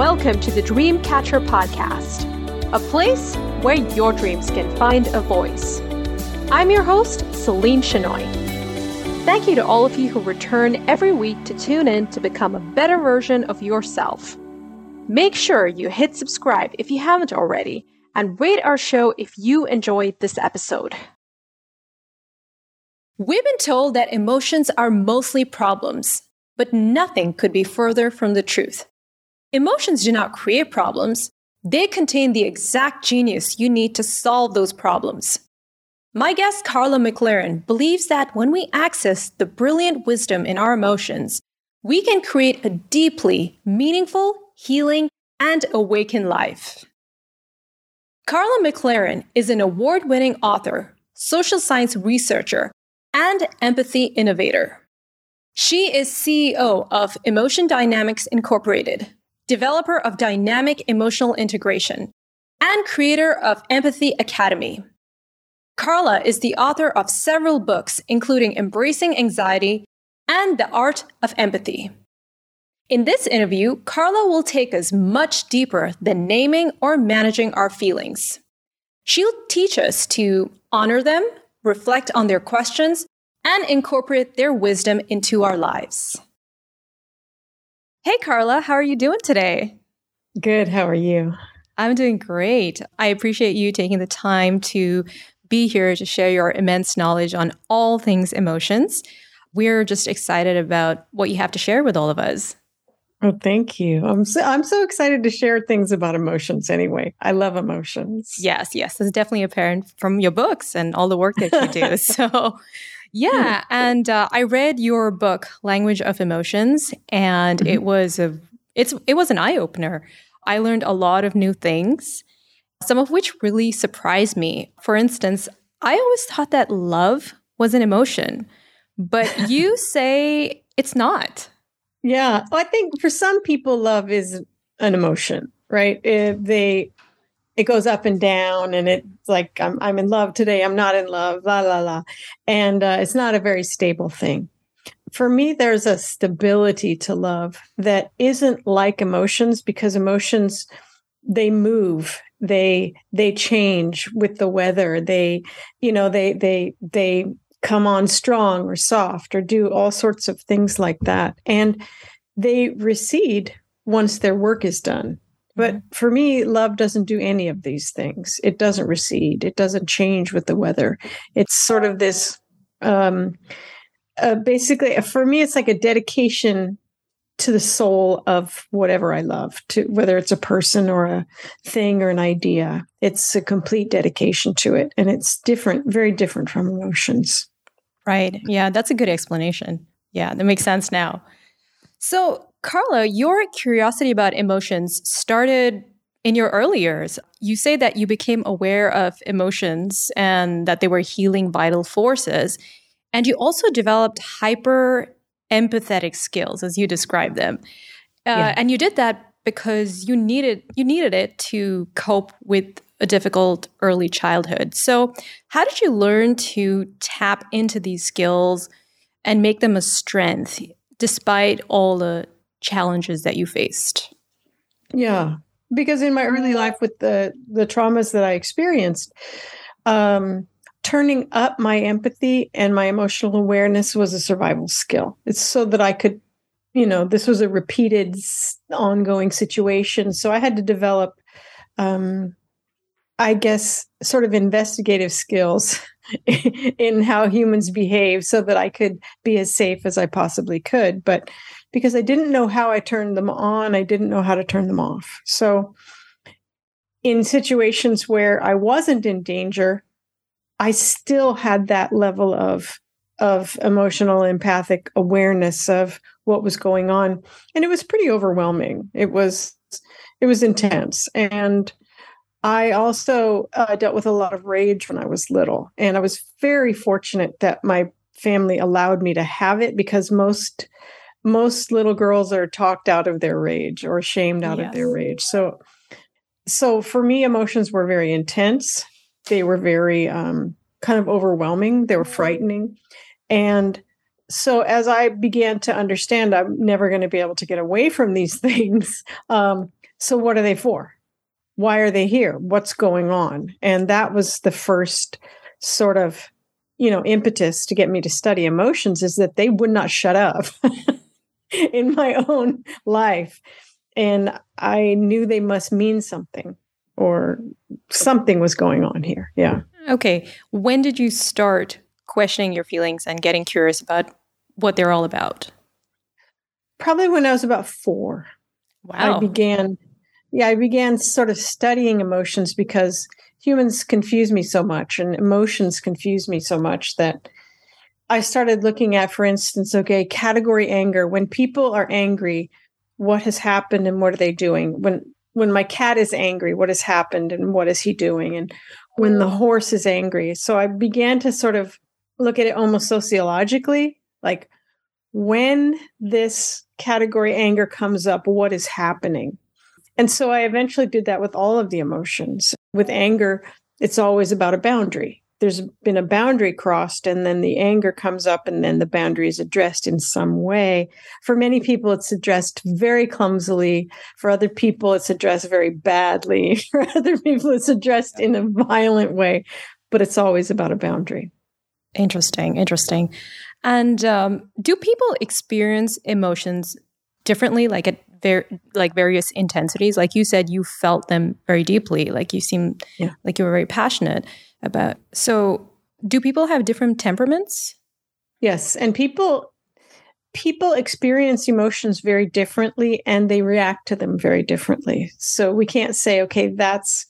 welcome to the Dreamcatcher Podcast, a place where your dreams can find a voice. I'm your host, Celine Chenoy. Thank you to all of you who return every week to tune in to become a better version of yourself. Make sure you hit subscribe if you haven't already, and rate our show if you enjoyed this episode. We've been told that emotions are mostly problems, but nothing could be further from the truth. Emotions do not create problems, they contain the exact genius you need to solve those problems. My guest, Karla McLaren, believes that when we access the brilliant wisdom in our emotions, we can create a deeply meaningful, healing, and awakened life. Karla McLaren is an award winning author, social science researcher, and empathy innovator. She is CEO of Emotion Dynamics Incorporated, developer of dynamic emotional integration, and creator of Empathy Academy. Karla is the author of several books, including Embracing Anxiety and The Art of Empathy. In this interview, Karla will take us much deeper than naming or managing our feelings. She'll teach us to honor them, reflect on their questions, and incorporate their wisdom into our lives. Hey, Karla, how are you doing today? Good. How are you? I'm doing great. I appreciate you taking the time to be here to share your immense knowledge on all things emotions. We're just excited about what you have to share with all of us. Oh, thank you. I'm so I'm so excited to share things about emotions anyway. I love emotions. Yes, yes. It's definitely apparent from your books and all the work that you do. so yeah, and uh, I read your book Language of Emotions and mm-hmm. it was a it's it was an eye opener. I learned a lot of new things, some of which really surprised me. For instance, I always thought that love was an emotion, but you say it's not. Yeah, I think for some people, love is an emotion, right? If they it goes up and down, and it's like I'm I'm in love today, I'm not in love, la la la, and uh, it's not a very stable thing. For me, there's a stability to love that isn't like emotions because emotions they move they they change with the weather they you know they they they come on strong or soft or do all sorts of things like that. And they recede once their work is done. But mm-hmm. for me, love doesn't do any of these things. It doesn't recede. It doesn't change with the weather. It's sort of this, um, uh, basically, for me, it's like a dedication to the soul of whatever I love, to whether it's a person or a thing or an idea. It's a complete dedication to it, and it's different, very different from emotions. Right. Yeah, that's a good explanation. Yeah, that makes sense now. So, Karla, your curiosity about emotions started in your early years. You say that you became aware of emotions and that they were healing vital forces. And you also developed hyper empathetic skills, as you describe them. Uh, yeah. And you did that because you needed you needed it to cope with a difficult early childhood. So, how did you learn to tap into these skills and make them a strength despite all the challenges that you faced? Yeah, because in my early life with the the traumas that I experienced, um, turning up my empathy and my emotional awareness was a survival skill. It's so that I could, you know, this was a repeated, ongoing situation. So I had to develop um, I guess, sort of investigative skills in how humans behave so that I could be as safe as I possibly could. But because I didn't know how I turned them on, I didn't know how to turn them off. So, in situations where I wasn't in danger, I still had that level of of emotional empathic awareness of what was going on. And it was pretty overwhelming. It was it was intense. And I also uh, dealt with a lot of rage when I was little, and I was very fortunate that my family allowed me to have it because most most little girls are talked out of their rage or shamed out yes. of their rage. So so for me emotions were very intense. They were very um, kind of overwhelming. They were frightening. And so as I began to understand I'm never going to be able to get away from these things, um, So, what are they for? Why are they here? What's going on? And that was the first sort of, you know, impetus to get me to study emotions is that they would not shut up in my own life. And I knew they must mean something or something was going on here. Yeah. Okay. When did you start questioning your feelings and getting curious about what they're all about? Probably when I was about four. Wow. I began, yeah, I began sort of studying emotions because humans confuse me so much and emotions confuse me so much that I started looking at, for instance, okay, category anger. When people are angry, what has happened and what are they doing? When when my cat is angry, what has happened and what is he doing? And when the horse is angry. So I began to sort of look at it almost sociologically, like when this category anger comes up, what is happening? And so I eventually did that with all of the emotions. With anger, it's always about a boundary. There's been a boundary crossed, and then the anger comes up, and then the boundary is addressed in some way. For many people, it's addressed very clumsily. For other people, it's addressed very badly. For other people, it's addressed in a violent way, but it's always about a boundary. Interesting, interesting. And um, do people experience emotions differently, like at ver- like various intensities? Like you said, you felt them very deeply. Like you seem yeah. like you were very passionate about. So, do people have different temperaments? Yes, and people people experience emotions very differently and they react to them very differently. So we can't say okay, that's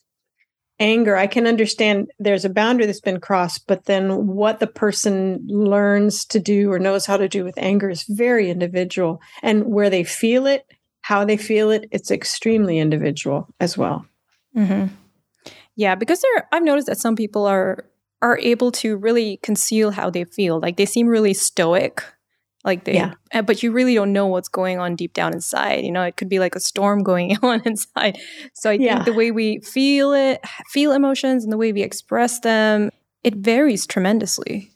anger, I can understand there's a boundary that's been crossed, but then what the person learns to do or knows how to do with anger is very individual. And where they feel it, how they feel it, it's extremely individual as well. Mm-hmm. Yeah, because there, I've noticed that some people are are able to really conceal how they feel. Like they seem really stoic like they yeah. But you really don't know what's going on deep down inside you know it could be like a storm going on inside so i yeah. think the way we feel it feel emotions and the way we express them it varies tremendously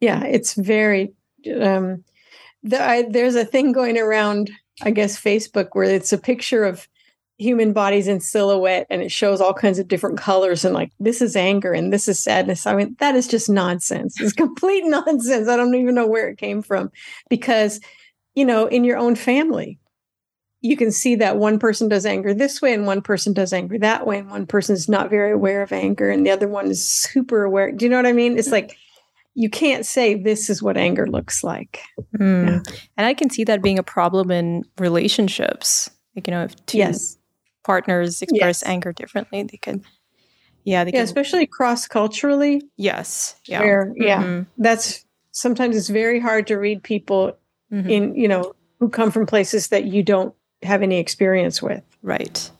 yeah it's very um the, I, there's a thing going around i guess facebook where it's a picture of human bodies in silhouette and it shows all kinds of different colors and like this is anger and this is sadness. I mean that is just nonsense. It's complete nonsense. I don't even know where it came from because you know in your own family you can see that one person does anger this way and one person does anger that way and one person is not very aware of anger and the other one is super aware. Do you know what i mean? It's like you can't say this is what anger looks like. Mm. yeah. and i can see that being a problem in relationships. Like you know if two yes partners express yes. anger differently, they could, yeah, they yeah, especially cross culturally. Yes, yeah, where, yeah, mm-hmm. that's sometimes it's very hard to read people mm-hmm. in you know who come from places that you don't have any experience with. Right,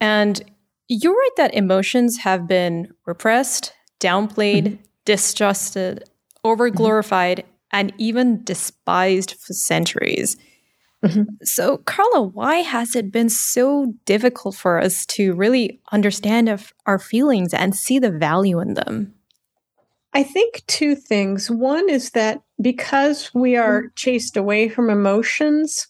and you're right that emotions have been repressed, downplayed, mm-hmm. distrusted, over glorified, and even despised for centuries. Mm-hmm. So, Karla, why has it been so difficult for us to really understand our feelings and see the value in them? I think two things. One is that because we are mm-hmm. chased away from emotions,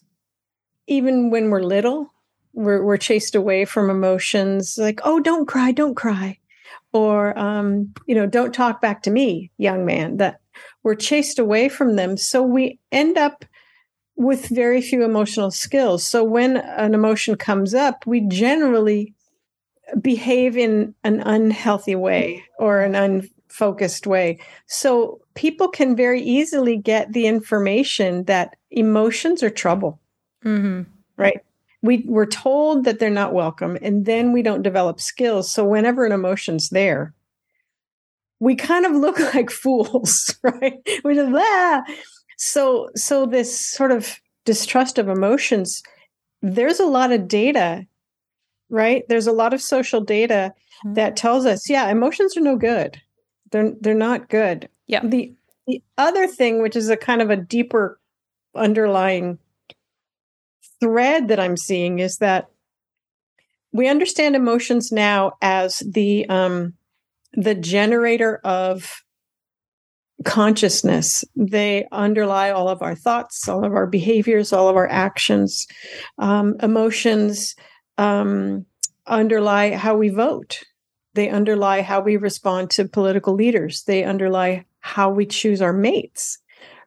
even when we're little, we're, we're chased away from emotions like, oh, don't cry, don't cry. Or, um, you know, don't talk back to me, young man, that we're chased away from them. So we end up with very few emotional skills. So when an emotion comes up, we generally behave in an unhealthy way or an unfocused way. So people can very easily get the information that emotions are trouble. Mm-hmm. Right? We, we're told that they're not welcome, and then we don't develop skills. So whenever an emotion's there, we kind of look like fools, right? We just ah, so so this sort of distrust of emotions there's a lot of data right? There's a lot of social data mm-hmm. that tells us yeah emotions are no good. They're they're not good. Yeah. The the other thing which is a kind of a deeper underlying thread that i'm seeing is that we understand emotions now as the um the generator of consciousness. They underlie all of our thoughts, all of our behaviors, all of our actions, um, emotions. um, underlie how we vote. They underlie how we respond to political leaders. They underlie how we choose our mates,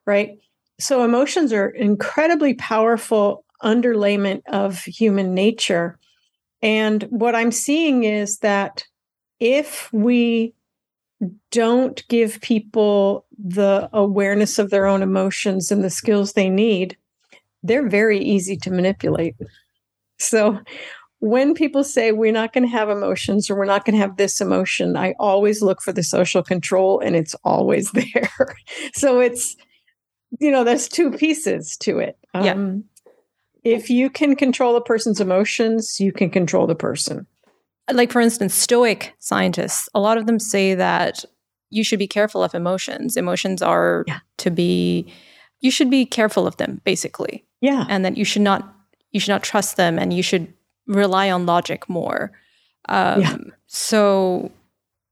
right? So emotions are incredibly powerful underlayment of human nature. And what I'm seeing is that if we don't give people the awareness of their own emotions and the skills they need, they're very easy to manipulate. So when people say we're not going to have emotions or we're not going to have this emotion, I always look for the social control and it's always there. so it's, you know, there's two pieces to it. Yeah. Um, if you can control a person's emotions, you can control the person like for instance stoic scientists a lot of them say that you should be careful of emotions emotions are yeah. to be you should be careful of them basically yeah and that you should not you should not trust them and you should rely on logic more um, yeah. so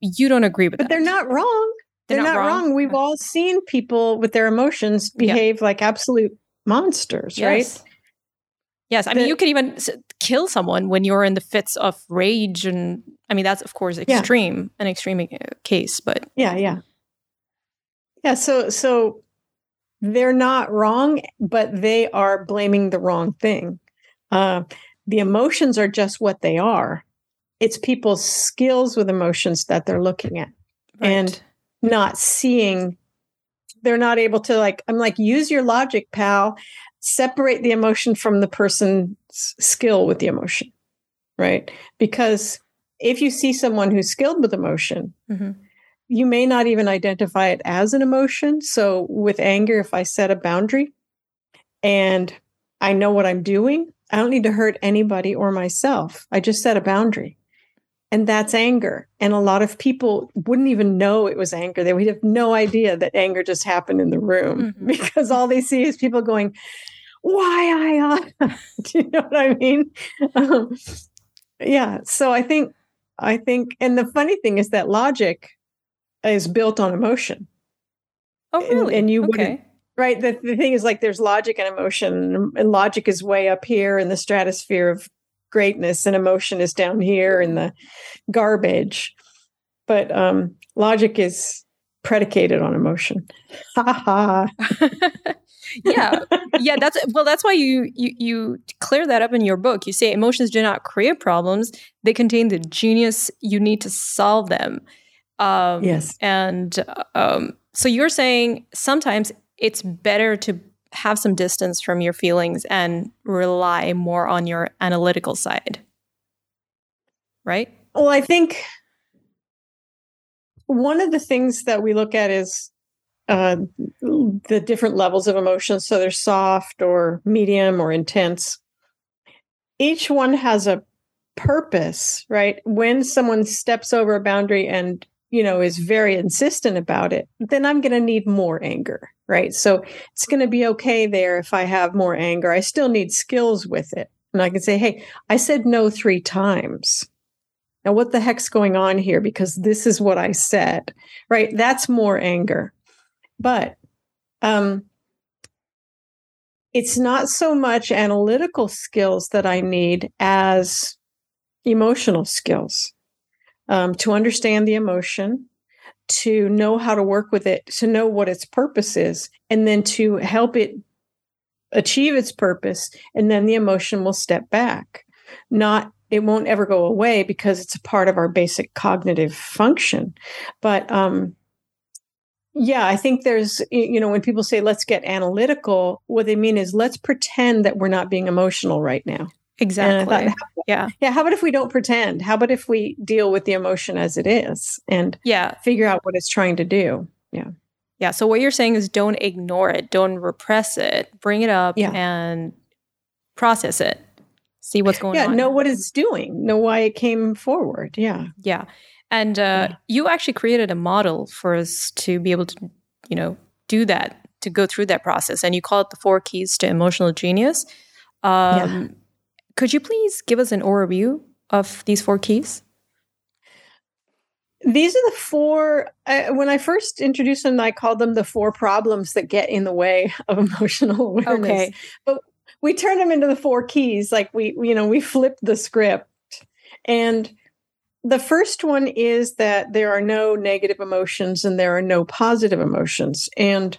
you don't agree with that. but that they're not wrong they're, they're not, not wrong. wrong. we've all seen people with their emotions behave yeah. like absolute monsters yes. right Yes, I mean you can even kill someone when you're in the fits of rage, and I mean that's of course extreme, yeah. an extreme uh, case, but yeah, yeah, yeah. So, so they're not wrong, but they are blaming the wrong thing. Uh, the emotions are just what they are. It's people's skills with emotions that they're looking at, right. and not seeing. They're not able to like. I'm like, use your logic, pal separate the emotion from the person's skill with the emotion, right? Because if you see someone who's skilled with emotion, mm-hmm. you may not even identify it as an emotion. So with anger, if I set a boundary and I know what I'm doing, I don't need to hurt anybody or myself. I just set a boundary. And that's anger. And a lot of people wouldn't even know it was anger. They would have no idea that anger just happened in the room mm-hmm. because all they see is people going, why I, uh, do you know what I mean? Um, yeah. So I think, I think, and the funny thing is that logic is built on emotion. Oh, really? And, and you okay. wouldn't, right? The, the thing is like there's logic and emotion, and logic is way up here in the stratosphere of greatness, and emotion is down here in the garbage. But um, logic is predicated on emotion. Ha ha. yeah. Yeah that's well that's why you, you you clear that up in your book. You say emotions do not create problems. They contain the genius you need to solve them. Um, yes. and um, so you're saying sometimes it's better to have some distance from your feelings and rely more on your analytical side. Right? Well i think one of the things that we look at is uh, the different levels of emotions. So they're soft or medium or intense. Each one has a purpose, right? When someone steps over a boundary and you know is very insistent about it, then I'm going to need more anger, right? So it's going to be okay there if I have more anger. I still need skills with it. And I can say, hey, I said no three times. Now, what the heck's going on here? Because this is what I said, right? That's more anger. But um, it's not so much analytical skills that I need as emotional skills um, to understand the emotion, to know how to work with it, to know what its purpose is, and then to help it achieve its purpose. And then the emotion will step back. Not, it won't ever go away because it's a part of our basic cognitive function. But um, yeah, I think there's, you know, when people say let's get analytical, what they mean is let's pretend that we're not being emotional right now. Exactly. Thought, yeah. Yeah. How about if we don't pretend? How about if we deal with the emotion as it is and yeah, figure out what it's trying to do? Yeah. Yeah. So what you're saying is don't ignore it, don't repress it, bring it up yeah. and process it. See what's going yeah, on. Yeah, know what it's doing, know why it came forward. Yeah. Yeah. And uh, yeah. you actually created a model for us to be able to, you know, do that, to go through that process. And you call it the four keys to emotional genius. Um, yeah. Could you please give us an overview of these four keys? These are the four. Uh, when I first introduced them, I called them the four problems that get in the way of emotional awareness. Okay. But we turned them into the four keys like we you know we flipped the script and the first one is that there are no negative emotions and there are no positive emotions and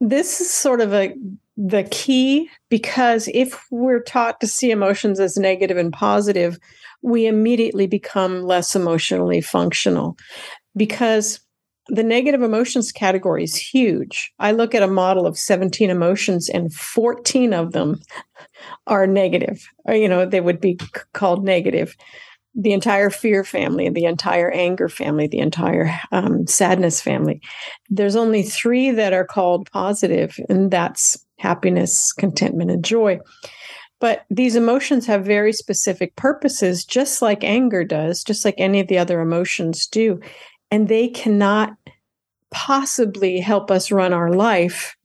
this is sort of a the key because if we're taught to see emotions as negative and positive we immediately become less emotionally functional because the negative emotions category is huge. I look at a model of 17 emotions and 14 of them are negative. Or, you know, they would be called negative. The entire fear family, the entire anger family, the entire um, sadness family. There's only three that are called positive, and that's happiness, contentment, and joy. But these emotions have very specific purposes, just like anger does, just like any of the other emotions do and they cannot possibly help us run our life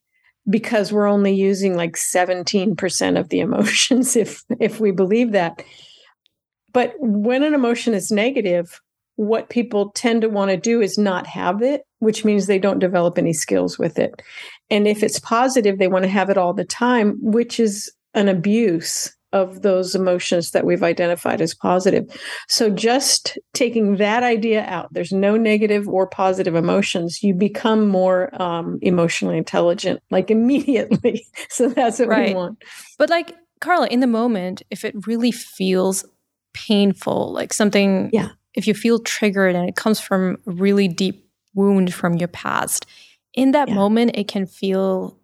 because we're only using like 17% of the emotions if if we believe that but when an emotion is negative what people tend to want to do is not have it which means they don't develop any skills with it and if it's positive they want to have it all the time which is an abuse of those emotions that we've identified as positive. So just taking that idea out, there's no negative or positive emotions. You become more um, emotionally intelligent, like immediately. so that's what right. we want. But like Karla, in the moment, if it really feels painful, like something, yeah. if you feel triggered and it comes from a really deep wound from your past, in that yeah. moment, it can feel,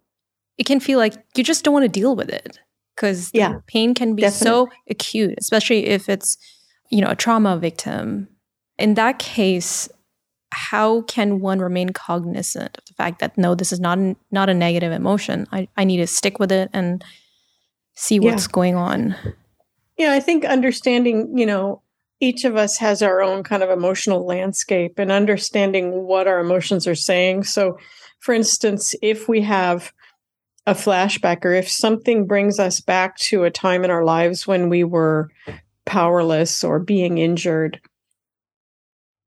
it can feel like you just don't want to deal with it because yeah, pain can be definitely. so acute, especially if it's, you know, a trauma victim. In that case, how can one remain cognizant of the fact that no, this is not not a negative emotion. I, I need to stick with it and see what's yeah. going on. Yeah, I think understanding, you know, each of us has our own kind of emotional landscape and understanding what our emotions are saying. So, for instance, if we have a flashback or if something brings us back to a time in our lives when we were powerless or being injured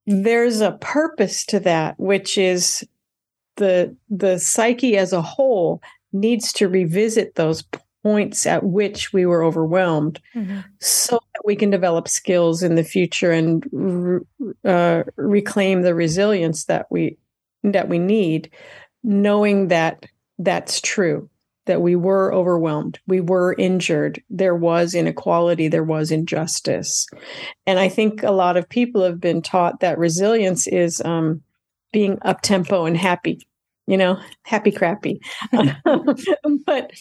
there's a purpose to that which is the the psyche as a whole needs to revisit those points at which we were overwhelmed mm-hmm. so that we can develop skills in the future and uh, reclaim the resilience that we that we need knowing that that's true that we were overwhelmed, we were injured, there was inequality, there was injustice. And I think a lot of people have been taught that resilience is um, being up tempo and happy, you know, happy crappy. but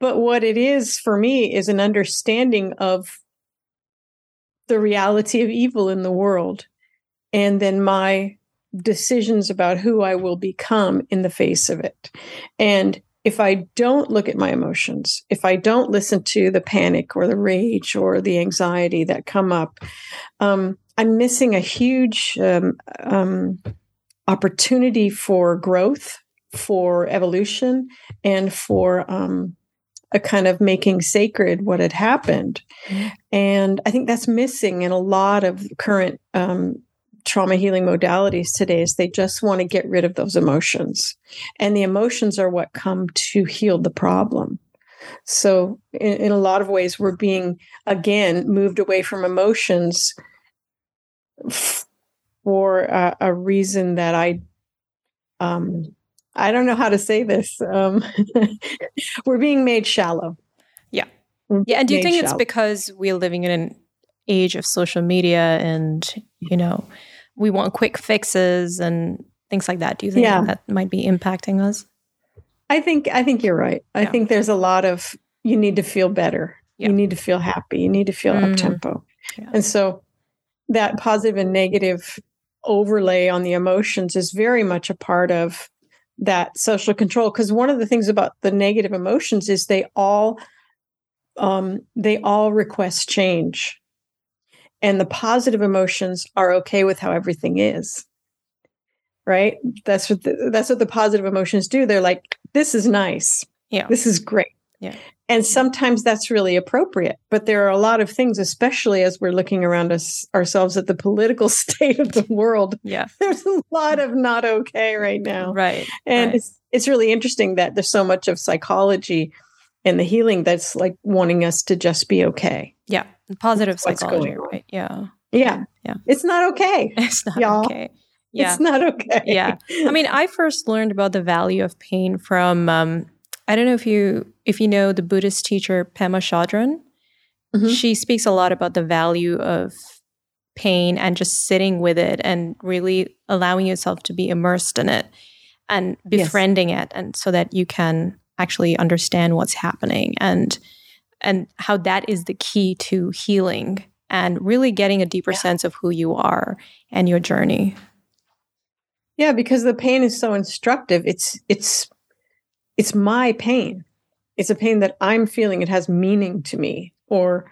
but what it is for me is an understanding of the reality of evil in the world and then my decisions about who I will become in the face of it. And if I don't look at my emotions, if I don't listen to the panic or the rage or the anxiety that come up, um, I'm missing a huge um, um, opportunity for growth, for evolution, and for um, a kind of making sacred what had happened. Mm-hmm. And I think that's missing in a lot of current um, trauma healing modalities today is they just want to get rid of those emotions. And the emotions are what come to heal the problem. So, in, in a lot of ways, we're being again moved away from emotions for a, a reason that I, um, I don't know how to say this. Um, we're being made shallow. Yeah, yeah. And do you think shallow. it's because we're living in an age of social media and you know we want quick fixes and things like that. Do you think yeah. that might be impacting us? I think I think you're right. I yeah. think there's a lot of you need to feel better. Yeah. You need to feel happy. You need to feel mm. up tempo. And so that positive and negative overlay on the emotions is very much a part of that social control because one of the things about the negative emotions is they all um, they all request change. And the positive emotions are okay with how everything is. Right? That's what the, that's what the positive emotions do. They're like this is nice. Yeah. This is great. Yeah and sometimes that's really appropriate but there are a lot of things especially as we're looking around us ourselves at the political state of the world yeah there's a lot of not okay right now right and right. it's it's really interesting that there's so much of psychology and the healing that's like wanting us to just be okay. Yeah. Positive psychology, right? Yeah. Yeah. Yeah. It's not okay. It's not y'all. okay. Yeah. It's not okay. yeah. I mean, I first learned about the value of pain from um, I don't know if you if you know the Buddhist teacher Pema Chodron. Mm-hmm. She speaks a lot about the value of pain and just sitting with it and really allowing yourself to be immersed in it and befriending yes. it and so that you can actually understand what's happening and and how that is the key to healing and really getting a deeper yeah. sense of who you are and your journey. Yeah, because the pain is so instructive. It's it's it's my pain. It's a pain that I'm feeling. It has meaning to me. Or,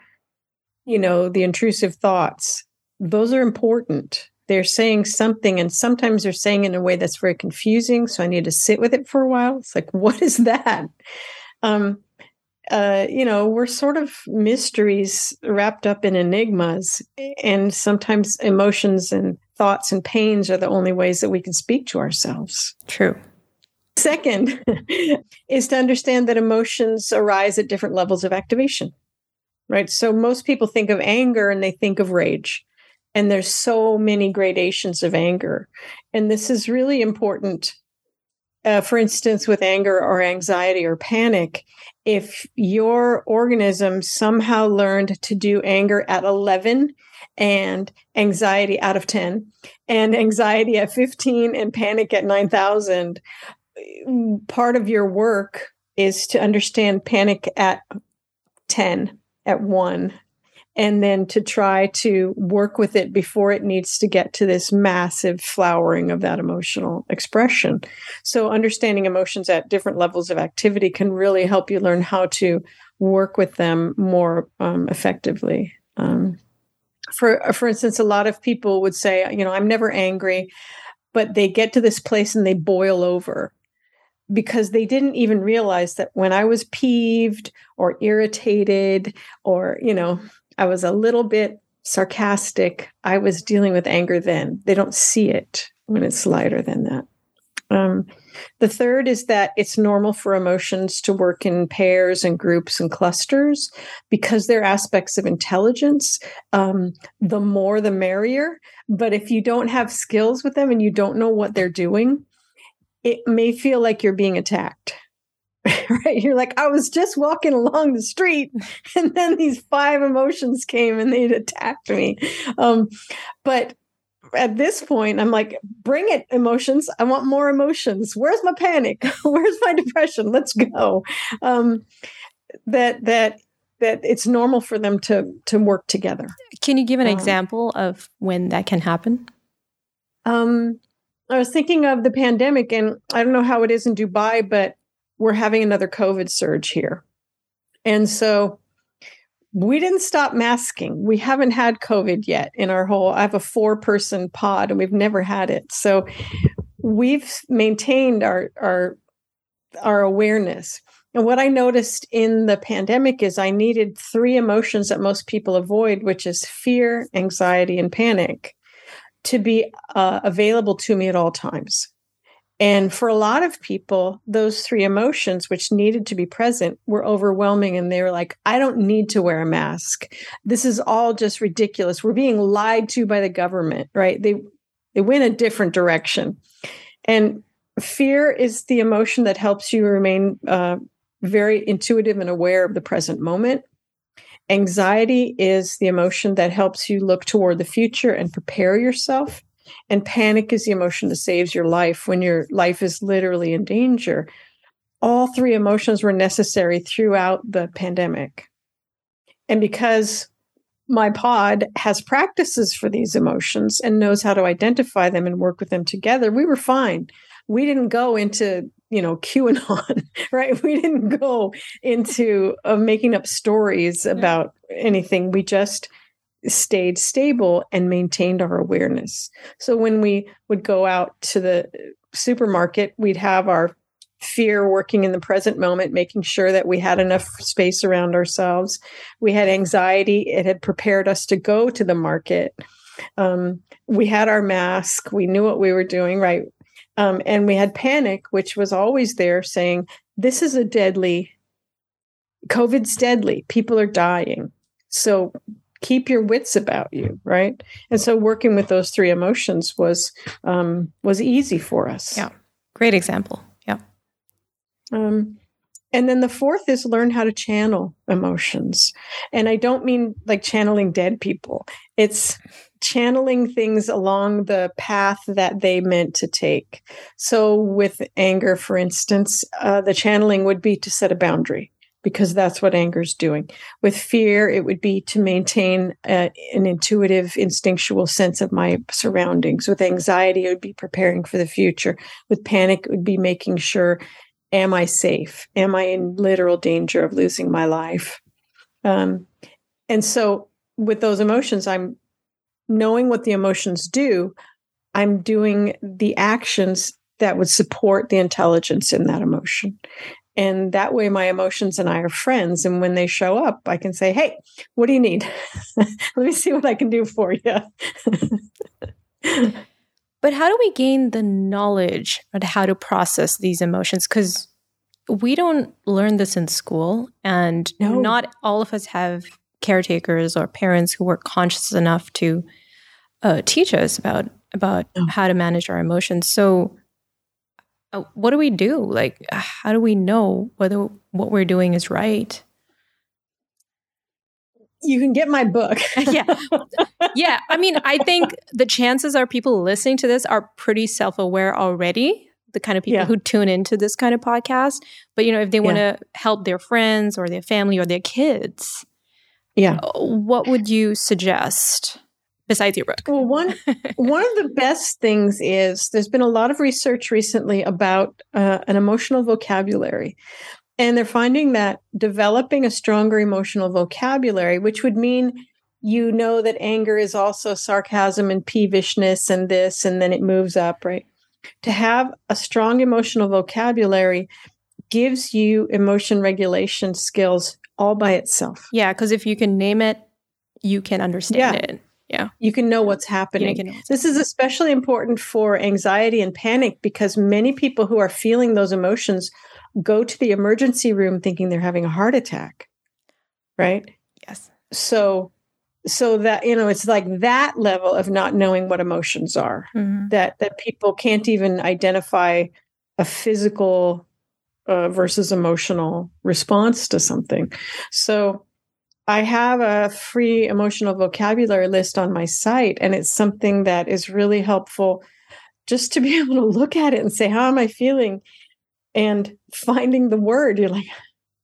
you know, the intrusive thoughts. Those are important. They're saying something, and sometimes they're saying in a way that's very confusing. So I need to sit with it for a while. It's like, what is that? Um, uh, you know, we're sort of mysteries wrapped up in enigmas, and sometimes emotions and thoughts and pains are the only ways that we can speak to ourselves. True. Second is to understand that emotions arise at different levels of activation, right? So most people think of anger and they think of rage. And there's so many gradations of anger. And this is really important. Uh, for instance, with anger or anxiety or panic, if your organism somehow learned to do anger at 11 and anxiety out of 10 and anxiety at 15 and panic at 9000 part of your work is to understand panic at 10 at 1 and then to try to work with it before it needs to get to this massive flowering of that emotional expression. So, understanding emotions at different levels of activity can really help you learn how to work with them more um, effectively. Um, for for instance, a lot of people would say, you know, I'm never angry, but they get to this place and they boil over because they didn't even realize that when I was peeved or irritated or, you know, I was a little bit sarcastic, I was dealing with anger then. They don't see it when it's lighter than that. Um, the third is that it's normal for emotions to work in pairs and groups and clusters because they're aspects of intelligence. Um, the more, the merrier. But if you don't have skills with them and you don't know what they're doing, it may feel like you're being attacked. right? You're like, I was just walking along the street, and then these five emotions came and they attacked me. Um, but at this point, I'm like, bring it, emotions. I want more emotions. Where's my panic? Where's my depression? Let's go. Um, that that that it's normal for them to to work together. Can you give an um, example of when that can happen? Um, I was thinking of the pandemic, and I don't know how it is in Dubai, but we're having another COVID surge here. And so we didn't stop masking. We haven't had COVID yet in our whole, I have a four person pod and we've never had it. So we've maintained our, our, our awareness. And what I noticed in the pandemic is I needed three emotions that most people avoid, which is fear, anxiety, and panic, to be uh, available to me at all times. And for a lot of people, those three emotions, which needed to be present, were overwhelming. And they were like, I don't need to wear a mask. This is all just ridiculous. We're being lied to by the government, right? They, they went a different direction. And fear is the emotion that helps you remain uh, very intuitive and aware of the present moment. Anxiety is the emotion that helps you look toward the future and prepare yourself. And panic is the emotion that saves your life when your life is literally in danger. All three emotions were necessary throughout the pandemic. And because my pod has practices for these emotions and knows how to identify them and work with them together, we were fine. We didn't go into, you know, QAnon, right? We didn't go into uh, making up stories about anything. We just stayed stable and maintained our awareness. So when we would go out to the supermarket, we'd have our fear working in the present moment, making sure that we had enough space around ourselves. We had anxiety, it had prepared us to go to the market. Um, we had our mask, we knew what we were doing, right? Um, and we had panic, which was always there saying, This is a deadly COVID's deadly. People are dying. So keep your wits about you, right? And so working with those three emotions was um, was easy for us. Yeah, great example. Yeah. Um, and then the fourth is learn how to channel emotions. And I don't mean like channeling dead people. It's channeling things along the path that they meant to take. So with anger, for instance, uh, the channeling would be to set a boundary because that's what anger is doing. With fear, it would be to maintain uh, an intuitive, instinctual sense of my surroundings. With anxiety, it would be preparing for the future. With panic, it would be making sure am I safe? Am I in literal danger of losing my life? Um, and so, with those emotions, I'm knowing what the emotions do, I'm doing the actions that would support the intelligence in that emotion. And that way, my emotions and I are friends. And when they show up, I can say, Hey, what do you need? Let me see what I can do for you. but how do we gain the knowledge on how to process these emotions? Because we don't learn this in school, and no. not all of us have caretakers or parents who were conscious enough to uh, teach us about about oh. how to manage our emotions. So, uh, what do we do? Like, how do we know whether what we're doing is right? You can get my book. yeah. Yeah. I mean, I think the chances are people listening to this are pretty self aware already, the kind of people yeah. who tune into this kind of podcast. But, you know, if they want to yeah. help their friends or their family or their kids, yeah. Uh, what would you suggest? besides your book? Well, one one of the best things is there's been a lot of research recently about uh, an emotional vocabulary. And they're finding that developing a stronger emotional vocabulary, which would mean you know that anger is also sarcasm and peevishness and this, and then it moves up, right? To have a strong emotional vocabulary gives you emotion regulation skills all by itself. Yeah, because if you can name it, you can understand yeah. it. Yeah. You can know what's happening. Know what's this is especially important for anxiety and panic because many people who are feeling those emotions go to the emergency room thinking they're having a heart attack. Right? Yes. So so that you know it's like that level of not knowing what emotions are mm-hmm. that that people can't even identify a physical uh, versus emotional response to something so I have a free emotional vocabulary list on my site, and it's something that is really helpful just to be able to look at it and say, How am I feeling? And finding the word, you're like,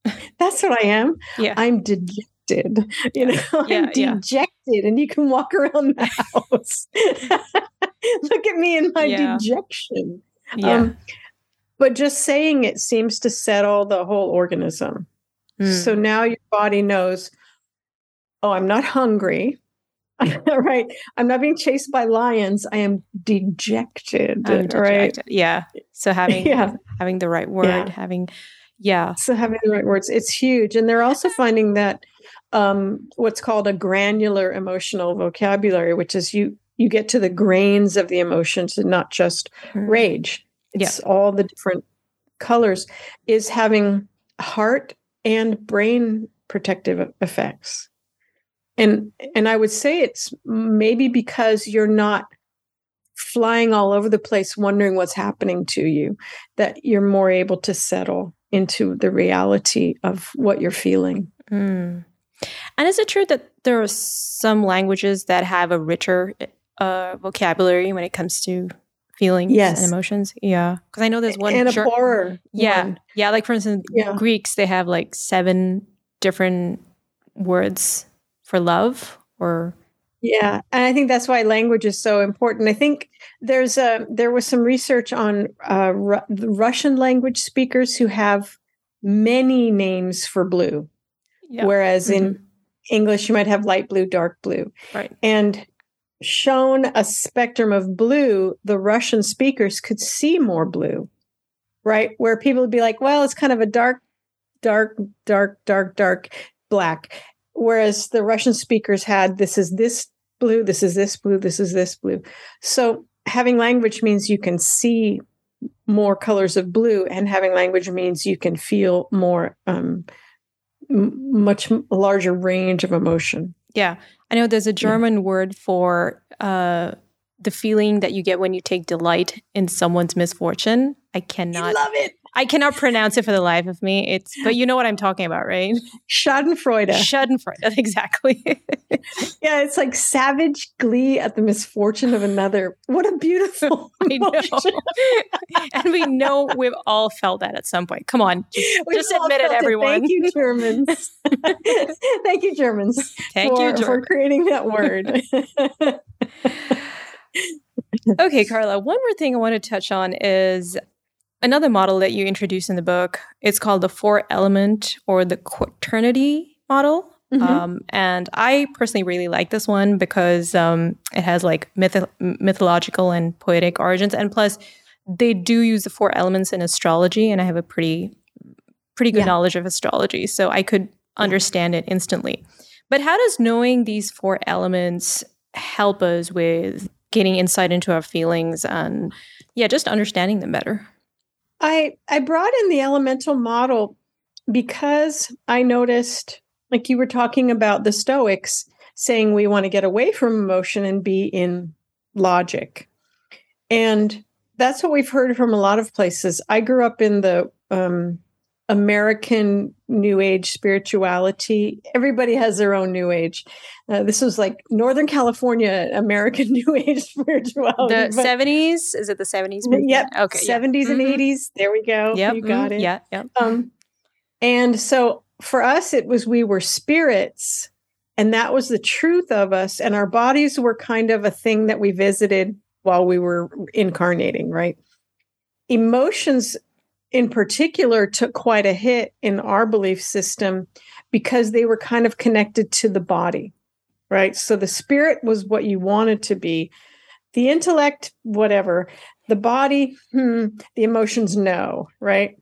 That's what I am. Yeah. I'm dejected. You know, yeah, I'm dejected, yeah. and you can walk around the house. look at me in my dejection. Yeah. Um, but just saying it seems to settle the whole organism. Mm. So now your body knows oh, I'm not hungry. right. I'm not being chased by lions. I am dejected. I'm dejected. Right. Yeah. So having yeah. having the right word, yeah. having yeah. So having the right words, it's huge. And they're also finding that um, what's called a granular emotional vocabulary, which is you you get to the grains of the emotions and not just mm. rage. It's yeah. all the different colors, is having heart and brain protective effects and and i would say it's maybe because you're not flying all over the place wondering what's happening to you that you're more able to settle into the reality of what you're feeling mm. and is it true that there are some languages that have a richer uh, vocabulary when it comes to feelings yes. and emotions yeah because i know there's one and a horror yeah one. yeah like for instance yeah. greeks they have like seven different words for love or yeah and i think that's why language is so important i think there's a there was some research on uh, Ru- russian language speakers who have many names for blue yep. whereas mm-hmm. in english you might have light blue dark blue right and shown a spectrum of blue the russian speakers could see more blue right where people would be like well it's kind of a dark dark dark dark dark black whereas the Russian speakers had this is this blue, this is this blue, this is this blue. So having language means you can see more colors of blue, and having language means you can feel more um, m- much larger range of emotion. Yeah. I know there's a German yeah. word for uh, the feeling that you get when you take delight in someone's misfortune. I cannot love it. I cannot pronounce it for the life of me. It's but you know what I'm talking about, right? Schadenfreude. Schadenfreude, exactly. yeah, it's like savage glee at the misfortune of another. What a beautiful and we know we've all felt that at some point. Come on, just, just admit it, everyone. It. Thank you, Germans. Thank you, Germans. Thank for, you, German. for creating that word okay, Karla, one more thing I want to touch on is another model that you introduce in the book. It's called the four element or the quaternity model. Mm-hmm. Um, and I personally really like this one because um, it has like myth- mythological and poetic origins. And plus, they do use the four elements in astrology. And I have a pretty, pretty good yeah. knowledge of astrology. So I could understand it instantly. But how does knowing these four elements help us with getting insight into our feelings and yeah, just understanding them better. I I brought in the elemental model because I noticed like you were talking about the stoics saying we want to get away from emotion and be in logic. And that's what we've heard from a lot of places. I grew up in the um, American New Age spirituality. Everybody has their own New Age. Uh, this was like Northern California American New Age spirituality. The seventies is it the seventies? Yep. Okay. Seventies yeah. and 80s mm-hmm. There we go. Yep. You got mm, it. Yeah. Yep. Um, and so for us, it was we were spirits, and that was the truth of us, and our bodies were kind of a thing that we visited while we were incarnating, right? Emotions in particular took quite a hit in our belief system because they were kind of connected to the body, right? So the spirit was what you wanted to be, the intellect, whatever, the body, hmm, the emotions, no, right?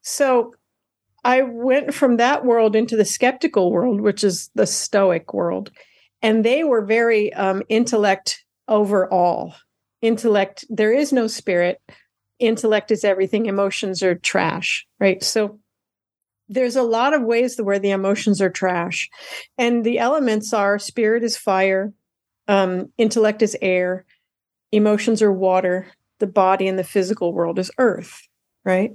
So I went from that world into the skeptical world, which is the Stoic world. And they were very um, intellect overall. Intellect, there is no spirit intellect is everything, emotions are trash, right? So there's a lot of ways where the emotions are trash. And the elements are spirit is fire, um, intellect is air, emotions are water, the body and the physical world is earth, right?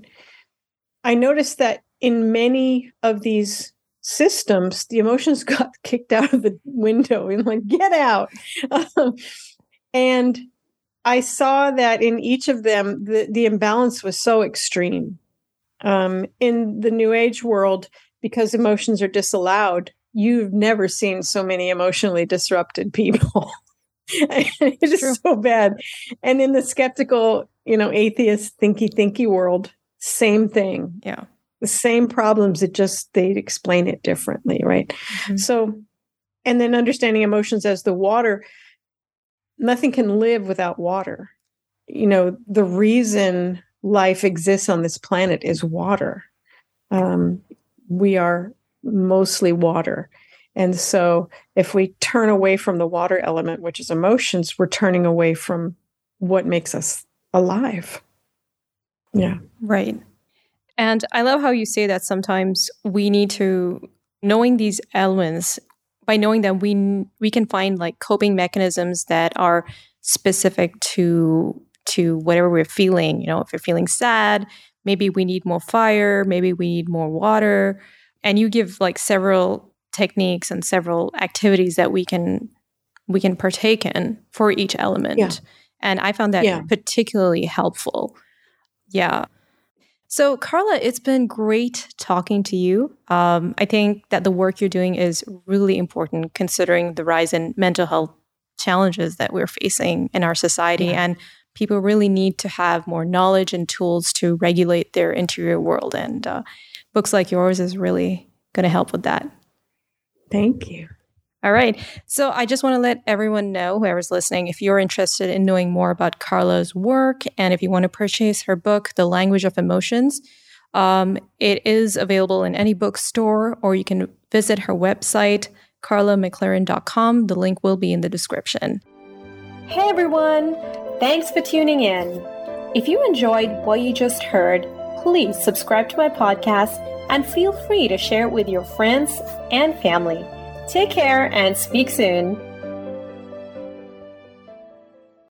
I noticed that in many of these systems, the emotions got kicked out of the window and like, get out. Um, and I saw that in each of them, the, the imbalance was so extreme. Um, in the New Age world, because emotions are disallowed, you've never seen so many emotionally disrupted people. it is True. so bad. And in the skeptical, you know, atheist, thinky, thinky world, same thing. Yeah. The same problems, it just, they explain it differently, right? Mm-hmm. So, and then understanding emotions as the water nothing can live without water. You know, the reason life exists on this planet is water. Um, we are mostly water. And so if we turn away from the water element, which is emotions, we're turning away from what makes us alive. Yeah. Right. And I love how you say that sometimes we need to, knowing these elements by knowing that we we can find like coping mechanisms that are specific to to whatever we're feeling. You know, if you're feeling sad, maybe we need more fire, maybe we need more water, and you give like several techniques and several activities that we can we can partake in for each element. Yeah. And I found that yeah. particularly helpful. Yeah. So, Karla, it's been great talking to you. Um, I think that the work you're doing is really important considering the rise in mental health challenges that we're facing in our society. Yeah. And people really need to have more knowledge and tools to regulate their interior world. And uh, books like yours is really going to help with that. Thank you. All right. So I just want to let everyone know, whoever's listening, if you're interested in knowing more about Karla's work and if you want to purchase her book, The Language of Emotions, um, it is available in any bookstore or you can visit her website, karlamclaren.com. The link will be in the description. Hey everyone! Thanks for tuning in. If you enjoyed what you just heard, please subscribe to my podcast and feel free to share it with your friends and family. Take care and speak soon.